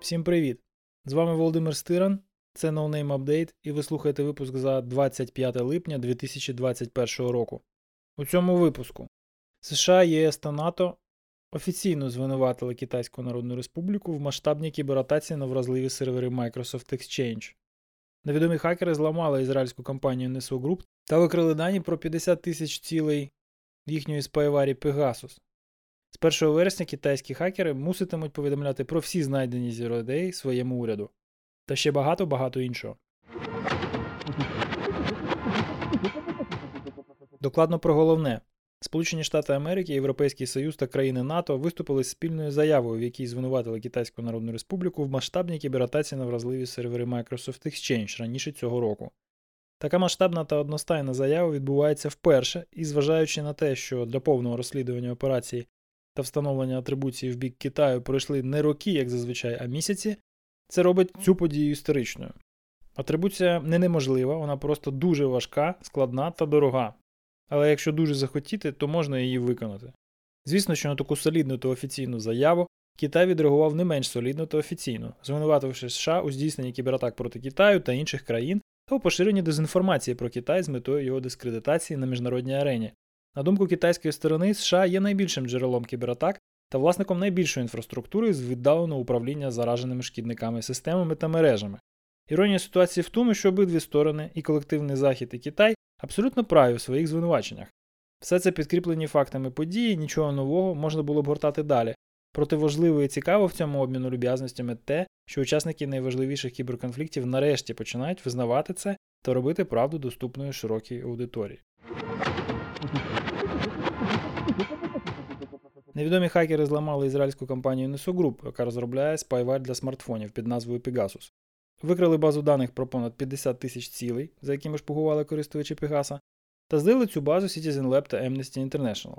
Всім привіт! З вами Володимир Стиран, це No Name Update, і ви слухаєте випуск за 25 липня 2021 року. У цьому випуску США, ЄС та НАТО офіційно звинуватили Китайську Народну Республіку в масштабній кібератаці на вразливі сервери Microsoft Exchange. Невідомі хакери зламали ізраїльську компанію NSO Group та викрили дані про 50 тисяч цілей їхньої спайварі Pegasus. З 1 вересня китайські хакери муситимуть повідомляти про всі знайдені Day своєму уряду. Та ще багато-багато іншого. Докладно про головне. Сполучені Штати Америки, Європейський Союз та країни НАТО виступили з спільною заявою, в якій звинуватили Китайську Народну Республіку в масштабній кібератації на вразливі сервери Microsoft Exchange раніше цього року. Така масштабна та одностайна заява відбувається вперше, і зважаючи на те, що для повного розслідування операції та встановлення атрибуції в бік Китаю пройшли не роки, як зазвичай, а місяці, це робить цю подію історичною. Атрибуція не неможлива, вона просто дуже важка, складна та дорога. Але якщо дуже захотіти, то можна її виконати. Звісно, що на таку солідну та офіційну заяву Китай відреагував не менш солідно та офіційно, звинувативши США у здійсненні кібератак проти Китаю та інших країн та у поширенні дезінформації про Китай з метою його дискредитації на міжнародній арені. На думку китайської сторони, США є найбільшим джерелом кібератак та власником найбільшої інфраструктури з віддаленого управління зараженими шкідниками системами та мережами. Іронія ситуації в тому, що обидві сторони, і колективний Захід, і Китай, абсолютно праві в своїх звинуваченнях. Все це підкріплені фактами події, нічого нового можна було б гортати далі. Проте важливо і цікаво в цьому обміну люб'язностями те, що учасники найважливіших кіберконфліктів нарешті починають визнавати це та робити правду доступною широкій аудиторії. Невідомі хакери зламали ізраїльську компанію Group, яка розробляє spyware для смартфонів під назвою Pegasus. Викрили базу даних про понад 50 тисяч цілей, за якими шпигували користувачі Пегаса, та злили цю базу Citizen Lab та Amnesty International.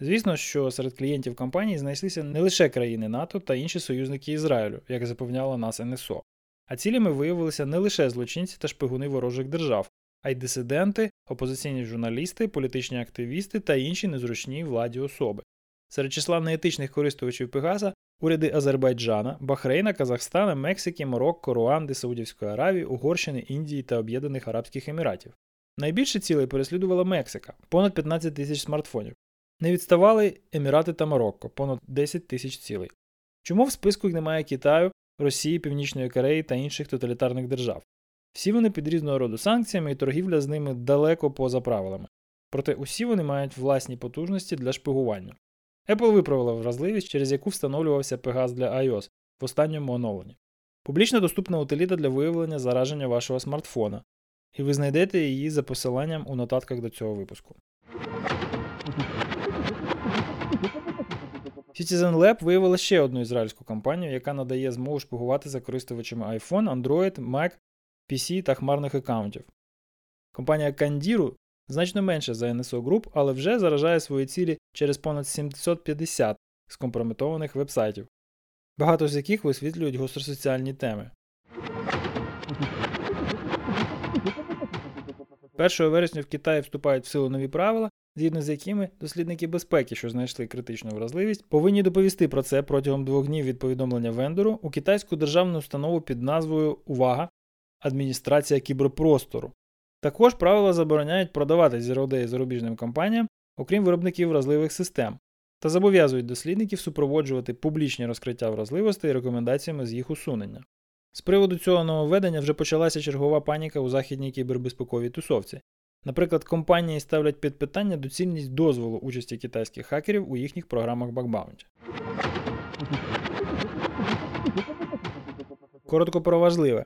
Звісно, що серед клієнтів компанії знайшлися не лише країни НАТО та інші союзники Ізраїлю, як запевняло нас NSO, а цілями виявилися не лише злочинці та шпигуни ворожих держав, а й дисиденти, опозиційні журналісти, політичні активісти та інші незручні владі особи. Серед числа неетичних користувачів Пегаса уряди Азербайджана, Бахрейна, Казахстана, Мексики, Марокко, Руанди, Саудівської Аравії, Угорщини, Індії та Об'єднаних Арабських Еміратів. Найбільше цілей переслідувала Мексика понад 15 тисяч смартфонів. Не відставали Емірати та Марокко понад 10 тисяч цілей. Чому в списку немає Китаю, Росії, Північної Кореї та інших тоталітарних держав? Всі вони під різного роду санкціями і торгівля з ними далеко поза правилами. Проте усі вони мають власні потужності для шпигування. Apple виправила вразливість, через яку встановлювався Pegas для iOS в останньому оновленні. Публічно доступна утиліта для виявлення зараження вашого смартфона, і ви знайдете її за посиланням у нотатках до цього випуску. Citizen Lab виявила ще одну ізраїльську компанію, яка надає змогу шпигувати за користувачами iPhone, Android, Mac, PC та хмарних аккаунтів. Компанія Candiru значно менше за NSO Group, але вже заражає свої цілі через понад 750 скомпрометованих вебсайтів, багато з яких висвітлюють гостросоціальні теми. 1 вересня в Китаї вступають в силу нові правила, згідно з якими дослідники безпеки, що знайшли критичну вразливість, повинні доповісти про це протягом двох днів від повідомлення вендору у китайську державну установу під назвою Увага Адміністрація кіберпростору. Також правила забороняють продавати Zero Day зарубіжним компаніям, окрім виробників вразливих систем, та зобов'язують дослідників супроводжувати публічні розкриття вразливостей рекомендаціями з їх усунення. З приводу цього нововведення вже почалася чергова паніка у західній кібербезпековій тусовці. Наприклад, компанії ставлять під питання доцільність дозволу участі китайських хакерів у їхніх програмах бакбаунті. Коротко про важливе.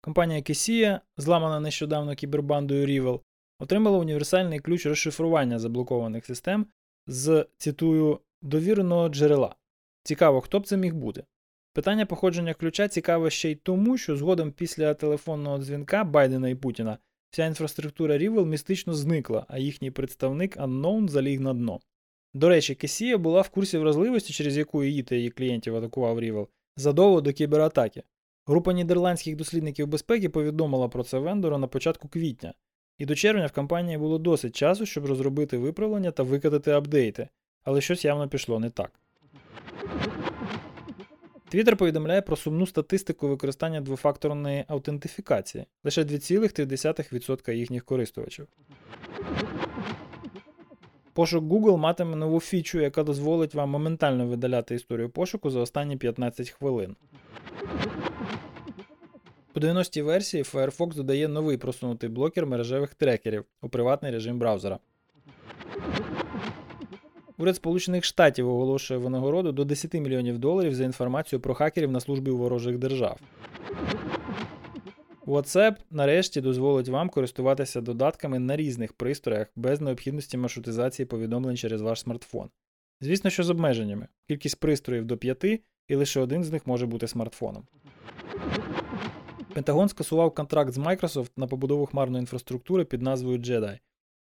Компанія Kessia, зламана нещодавно кібербандою Rival, отримала універсальний ключ розшифрування заблокованих систем з, цитую, довіреного джерела. Цікаво, хто б це міг бути. Питання походження ключа цікаве ще й тому, що згодом після телефонного дзвінка Байдена і Путіна вся інфраструктура Rival містично зникла, а їхній представник Unknown заліг на дно. До речі, Kessia була в курсі вразливості, через яку її та її клієнтів атакував Rival, задовго до кібератаки. Група нідерландських дослідників безпеки повідомила про це вендора на початку квітня, І до червня в компанії було досить часу, щоб розробити виправлення та викатати апдейти, але щось явно пішло не так. Twitter повідомляє про сумну статистику використання двофакторної аутентифікації лише 2,3% їхніх користувачів. Пошук Google матиме нову фічу, яка дозволить вам моментально видаляти історію пошуку за останні 15 хвилин. У 90-й версії Firefox додає новий просунутий блокер мережевих трекерів у приватний режим браузера. Уряд Сполучених Штатів оголошує винагороду до 10 мільйонів доларів за інформацію про хакерів на службі у ворожих держав. WhatsApp нарешті дозволить вам користуватися додатками на різних пристроях без необхідності маршрутизації повідомлень через ваш смартфон. Звісно, що з обмеженнями. Кількість пристроїв до 5 і лише один з них може бути смартфоном. Пентагон скасував контракт з Microsoft на побудову хмарної інфраструктури під назвою Jedi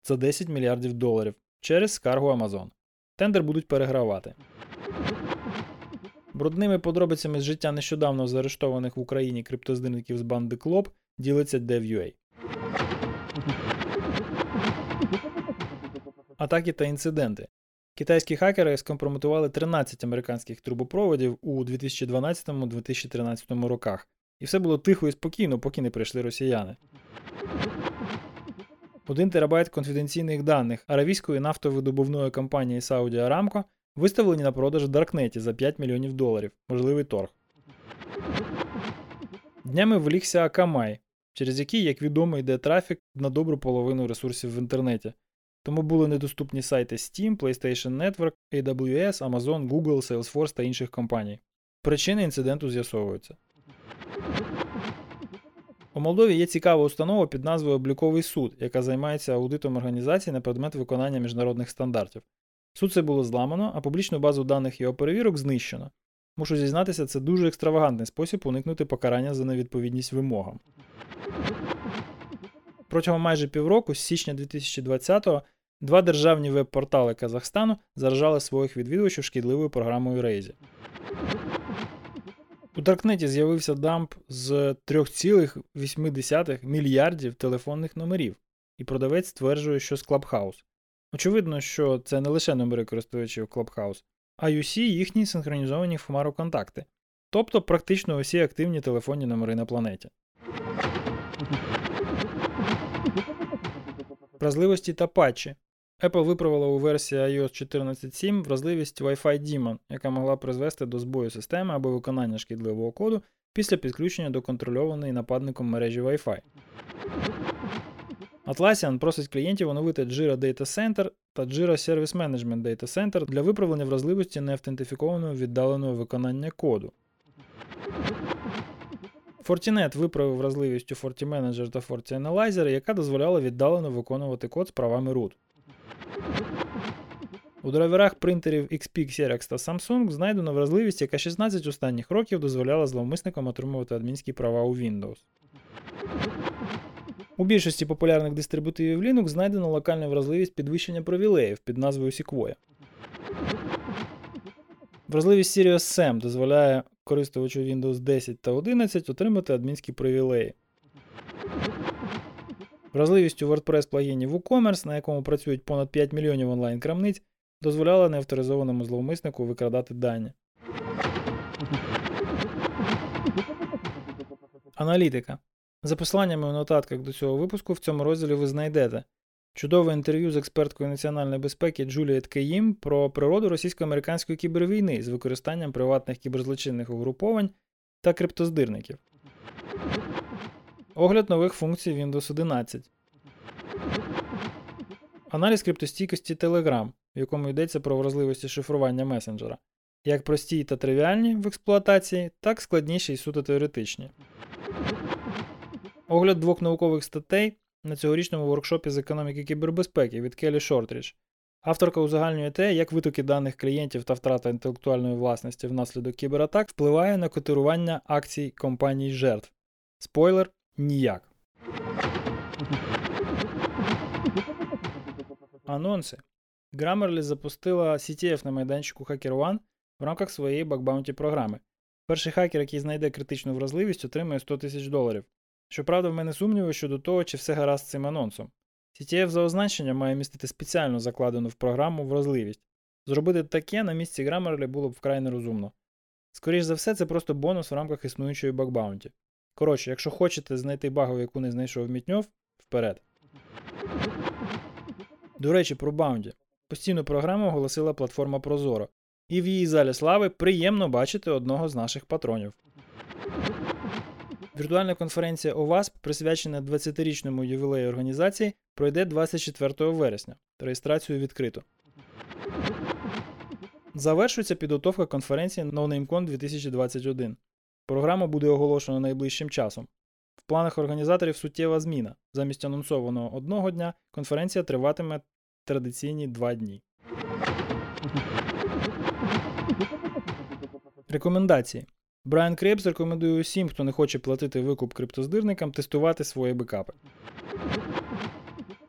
за 10 мільярдів доларів через скаргу Amazon. Тендер будуть перегравати. Брудними подробицями з життя нещодавно заарештованих в Україні криптоздирників з банди Клоп ділиться DevUA. Атаки та інциденти. Китайські хакери скомпрометували 13 американських трубопроводів у 2012-2013 роках. І все було тихо і спокійно, поки не прийшли росіяни. 1 терабайт конфіденційних даних аравійської нафтовидобувної компанії Saudi Aramco виставлені на продаж Даркнеті за 5 мільйонів доларів, можливий торг. Днями влігся Акамай, через який, як відомо, йде трафік на добру половину ресурсів в інтернеті. Тому були недоступні сайти Steam, PlayStation Network, AWS, Amazon, Google, Salesforce та інших компаній. Причини інциденту з'ясовуються. У Молдові є цікава установа під назвою Обліковий суд, яка займається аудитом організацій на предмет виконання міжнародних стандартів. Суд це було зламано, а публічну базу даних його перевірок знищено. Мушу зізнатися, це дуже екстравагантний спосіб уникнути покарання за невідповідність вимогам. Протягом майже півроку, з січня 2020-го, два державні веб-портали Казахстану заражали своїх відвідувачів шкідливою програмою Рейзі. У Даркнеті з'явився дамп з 3,8 мільярдів телефонних номерів, і продавець стверджує, що з Clubhouse. Очевидно, що це не лише номери користувачів Clubhouse, а й усі їхні синхронізовані хмару контакти, тобто практично усі активні телефонні номери на планеті. Вразливості та патчі. Apple виправила у версії iOS 14.7 вразливість Wi-Fi Daemon, яка могла призвести до збою системи або виконання шкідливого коду після підключення до контрольованої нападником мережі Wi-Fi. Atlassian просить клієнтів оновити Jira Data Center та Jira Service Management Data Center для виправлення вразливості неавтентифікованого віддаленого виконання коду. Fortinet виправив вразливість у FortiManager та FortiAnalyzer, яка дозволяла віддалено виконувати код з правами root. У драйверах принтерів XP, Xerox та Samsung знайдено вразливість, яка 16 останніх років дозволяла зловмисникам отримувати адмінські права у Windows. У більшості популярних дистрибутивів Linux знайдено локальну вразливість підвищення привілеїв під назвою Sequoia. Вразливість Sirius SAM дозволяє користувачу Windows 10 та 11 отримати адмінські привілеї. Вразливість у WordPress плагіні WooCommerce, на якому працюють понад 5 мільйонів онлайн-крамниць, дозволяла неавторизованому зловмиснику викрадати дані. Аналітика. За посиланнями у нотатках до цього випуску в цьому розділі ви знайдете чудове інтерв'ю з експерткою національної безпеки Джулієт Кеїм про природу російсько-американської кібервійни з використанням приватних кіберзлочинних угруповань та криптоздирників. Огляд нових функцій Windows 11. Аналіз криптостійкості Telegram, в якому йдеться про вразливості шифрування месенджера. Як прості та тривіальні в експлуатації, так складніші і суто теоретичні. Огляд двох наукових статей на цьогорічному воркшопі з економіки кібербезпеки від Келі Шортрідж. Авторка узагальнює те, як витоки даних клієнтів та втрата інтелектуальної власності внаслідок кібератак впливає на котирування акцій компаній жертв. Спойлер ніяк. Анонси. Grammarly запустила CTF на майданчику HackerOne в рамках своєї бакбаунті програми. Перший хакер, який знайде критичну вразливість, отримує 100 тисяч доларів. Щоправда, в мене сумніви щодо того, чи все гаразд з цим анонсом. CTF за означення має містити спеціально закладену в програму вразливість. Зробити таке на місці Grammarly було б вкрай нерозумно. Скоріше за все, це просто бонус в рамках існуючої бакбаунті. Коротше, якщо хочете знайти багу, яку не знайшов Мітньов, вперед. До речі, про Bounty. Постійну програму оголосила платформа Прозоро, і в її залі слави приємно бачити одного з наших патронів. Віртуальна конференція ОВАСП, присвячена 20-річному ювілею організації, пройде 24 вересня. Реєстрацію відкрито. Завершується підготовка конференції NoNameCon 2021. Програму буде оголошено найближчим часом. Планах організаторів суттєва зміна. Замість анонсованого одного дня конференція триватиме традиційні два дні. Рекомендації. Брайан Кребс рекомендує усім, хто не хоче платити викуп криптоздирникам, тестувати свої бекапи.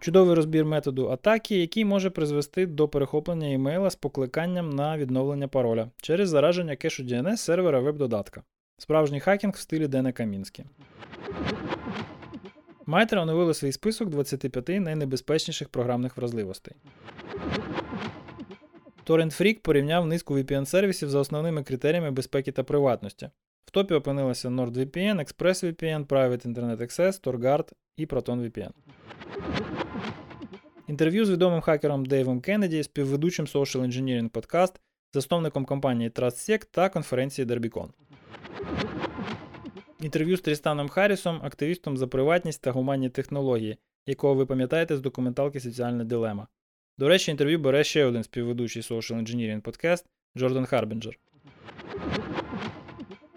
Чудовий розбір методу атаки, який може призвести до перехоплення імейла з покликанням на відновлення пароля через зараження кешу DNS сервера веб-додатка. Справжній хакінг в стилі Дена Камінські. Майтер оновили свій список 25 найнебезпечніших програмних вразливостей. Torrent Freak порівняв низку VPN-сервісів за основними критеріями безпеки та приватності. В топі опинилися NordVPN, ExpressVPN, Private Internet Access, TorGuard і ProtonVPN. Інтерв'ю з відомим хакером Дейвом Кеннеді, співведучим Social Engineering Podcast, засновником компанії TrustSec та конференції Derbicon. Інтерв'ю з Трістаном Харрісом, активістом за приватність та гуманні технології, якого ви пам'ятаєте з документалки Соціальна дилема. До речі, інтерв'ю бере ще один співведучий Social Engineering Podcast Джордан Харбінджер.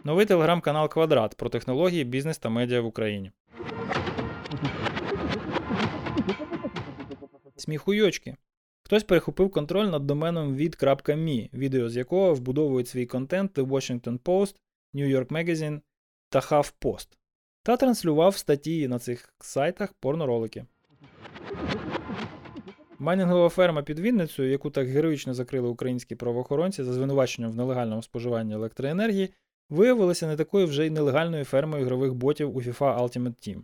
Новий телеграм-канал Квадрат про технології, бізнес та медіа в Україні. Сміхуйочки. Хтось перехопив контроль над доменом від.me, відео з якого вбудовують свій контент The Washington Post, New York Magazine та HuffPost, та транслював статті на цих сайтах порноролики. Майнінгова ферма під Вінницею, яку так героїчно закрили українські правоохоронці за звинуваченням в нелегальному споживанні електроенергії, виявилася не такою вже й нелегальною фермою ігрових ботів у FIFA Ultimate Team.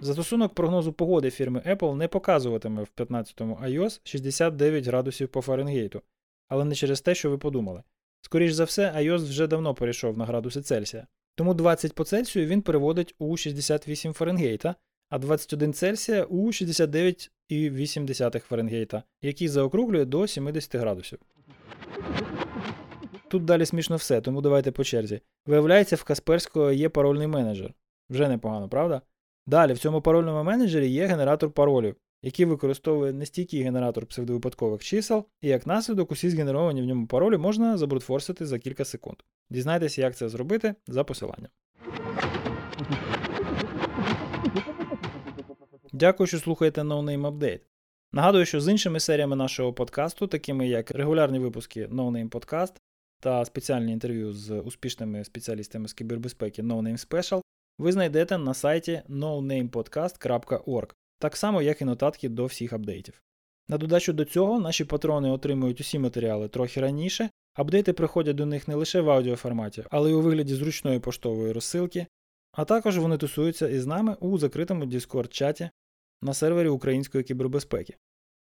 Застосунок прогнозу погоди фірми Apple не показуватиме в 15-му iOS 69 градусів по Фаренгейту, але не через те, що ви подумали. Скоріше за все, iOS вже давно перейшов на градуси Цельсія. Тому 20 по Цельсію він переводить у 68 Фаренгейта, а 21 Цельсія у 69,8 Фаренгейта, який заокруглює до 70 градусів. Тут далі смішно все, тому давайте по черзі. Виявляється, в Касперського є парольний менеджер. Вже непогано, правда? Далі в цьому парольному менеджері є генератор паролів, який використовує не стійкий генератор псевдовипадкових чисел, і як наслідок усі згенеровані в ньому паролі можна забрутфорсити за кілька секунд. Дізнайтеся, як це зробити за посиланням. Дякую, що слухаєте No Name Update. Нагадую, що з іншими серіями нашого подкасту, такими як регулярні випуски No Name Podcast та спеціальні інтерв'ю з успішними спеціалістами з кібербезпеки No Name Special, ви знайдете на сайті nonamepodcast.org, так само, як і нотатки до всіх апдейтів. На додачу до цього, наші патрони отримують усі матеріали трохи раніше, апдейти приходять до них не лише в аудіоформаті, але й у вигляді зручної поштової розсилки, а також вони тусуються із нами у закритому Discord-чаті на сервері української кібербезпеки.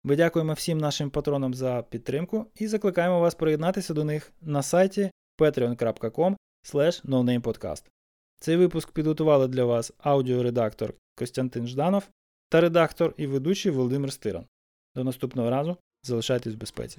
Ми дякуємо всім нашим патронам за підтримку і закликаємо вас приєднатися до них на сайті patreon.com. Цей випуск підготували для вас аудіоредактор Костянтин Жданов та редактор і ведучий Володимир Стиран. До наступного разу залишайтесь в безпеці.